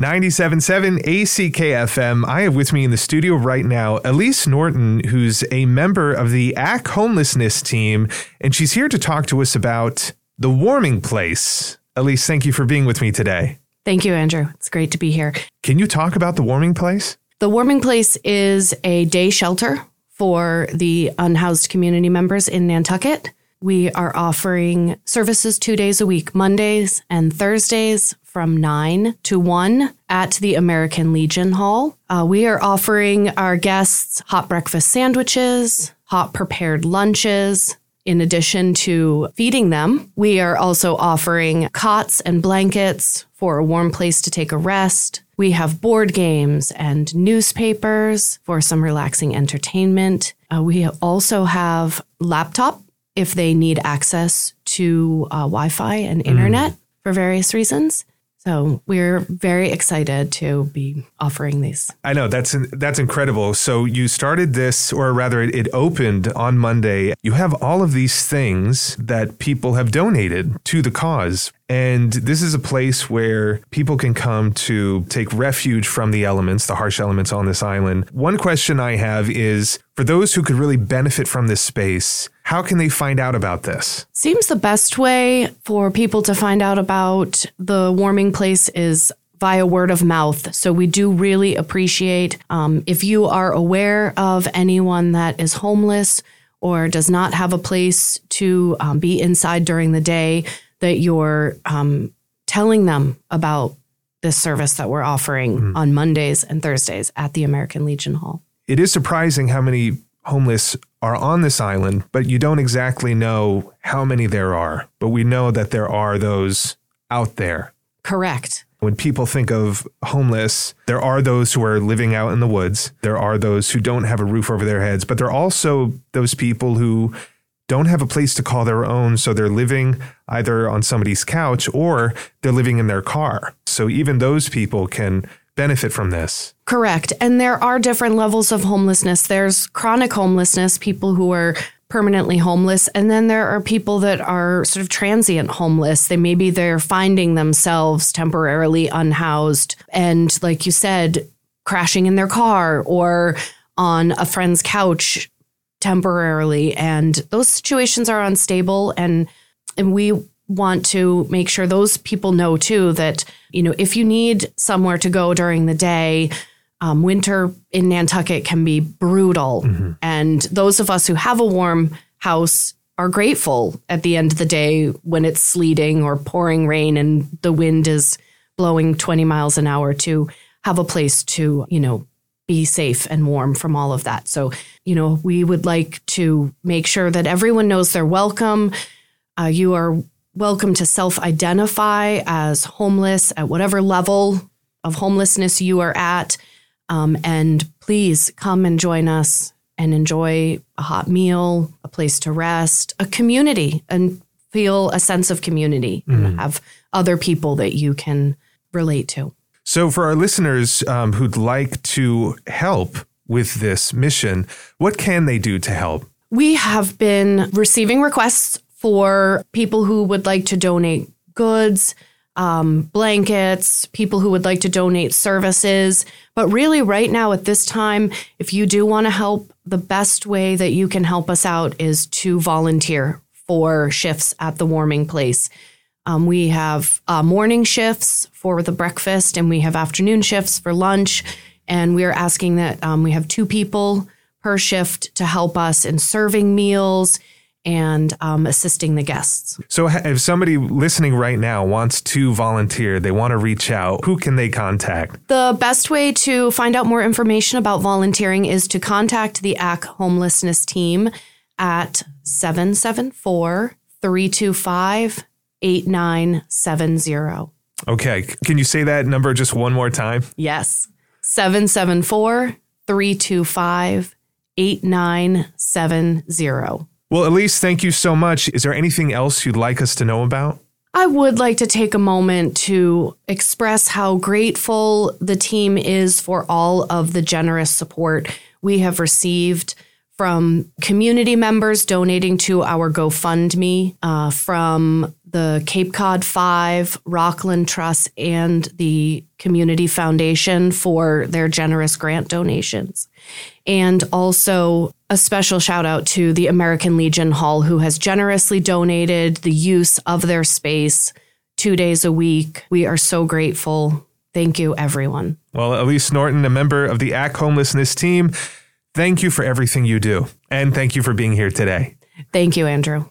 97.7 ACKFM. I have with me in the studio right now Elise Norton, who's a member of the ACK homelessness team, and she's here to talk to us about the warming place. Elise, thank you for being with me today. Thank you, Andrew. It's great to be here. Can you talk about the warming place? The warming place is a day shelter for the unhoused community members in Nantucket. We are offering services two days a week, Mondays and Thursdays from 9 to 1 at the American Legion Hall. Uh, we are offering our guests hot breakfast sandwiches, hot prepared lunches. In addition to feeding them, we are also offering cots and blankets for a warm place to take a rest. We have board games and newspapers for some relaxing entertainment. Uh, we also have laptop if they need access to uh, Wi Fi and internet mm. for various reasons. So we're very excited to be offering these. I know that's that's incredible. So you started this, or rather, it opened on Monday. You have all of these things that people have donated to the cause, and this is a place where people can come to take refuge from the elements, the harsh elements on this island. One question I have is for those who could really benefit from this space, how can they find out about this? Seems the best way for people to find out about the warming place is via word of mouth. So we do really appreciate um, if you are aware of anyone that is homeless or does not have a place to um, be inside during the day that you're um, telling them about this service that we're offering mm. on Mondays and Thursdays at the American Legion Hall. It is surprising how many homeless are on this island, but you don't exactly know how many there are. But we know that there are those out there. Correct. When people think of homeless, there are those who are living out in the woods. There are those who don't have a roof over their heads, but there are also those people who don't have a place to call their own. So they're living either on somebody's couch or they're living in their car. So even those people can benefit from this. Correct. And there are different levels of homelessness. There's chronic homelessness, people who are permanently homeless and then there are people that are sort of transient homeless they maybe they're finding themselves temporarily unhoused and like you said crashing in their car or on a friend's couch temporarily and those situations are unstable and and we want to make sure those people know too that you know if you need somewhere to go during the day um, winter in nantucket can be brutal mm-hmm. and those of us who have a warm house are grateful at the end of the day when it's sleeting or pouring rain and the wind is blowing 20 miles an hour to have a place to you know be safe and warm from all of that. So, you know, we would like to make sure that everyone knows they're welcome. Uh, you are welcome to self identify as homeless at whatever level of homelessness you are at. Um, and please come and join us and enjoy a hot meal, a place to rest, a community, and feel a sense of community mm. and have other people that you can relate to. So, for our listeners um, who'd like to help with this mission, what can they do to help? We have been receiving requests for people who would like to donate goods, um, blankets, people who would like to donate services. But really, right now at this time, if you do want to help, the best way that you can help us out is to volunteer for shifts at the warming place. Um, we have uh, morning shifts for the breakfast, and we have afternoon shifts for lunch. And we are asking that um, we have two people per shift to help us in serving meals and um, assisting the guests. So, if somebody listening right now wants to volunteer, they want to reach out, who can they contact? The best way to find out more information about volunteering is to contact the ACK homelessness team at 774 325 8970. Okay. Can you say that number just one more time? Yes. 774 325 8970. Well, Elise, thank you so much. Is there anything else you'd like us to know about? I would like to take a moment to express how grateful the team is for all of the generous support we have received from community members donating to our GoFundMe, uh, from the Cape Cod Five, Rockland Trust, and the Community Foundation for their generous grant donations. And also a special shout out to the American Legion Hall, who has generously donated the use of their space two days a week. We are so grateful. Thank you, everyone. Well, Elise Norton, a member of the ACK Homelessness team, thank you for everything you do. And thank you for being here today. Thank you, Andrew.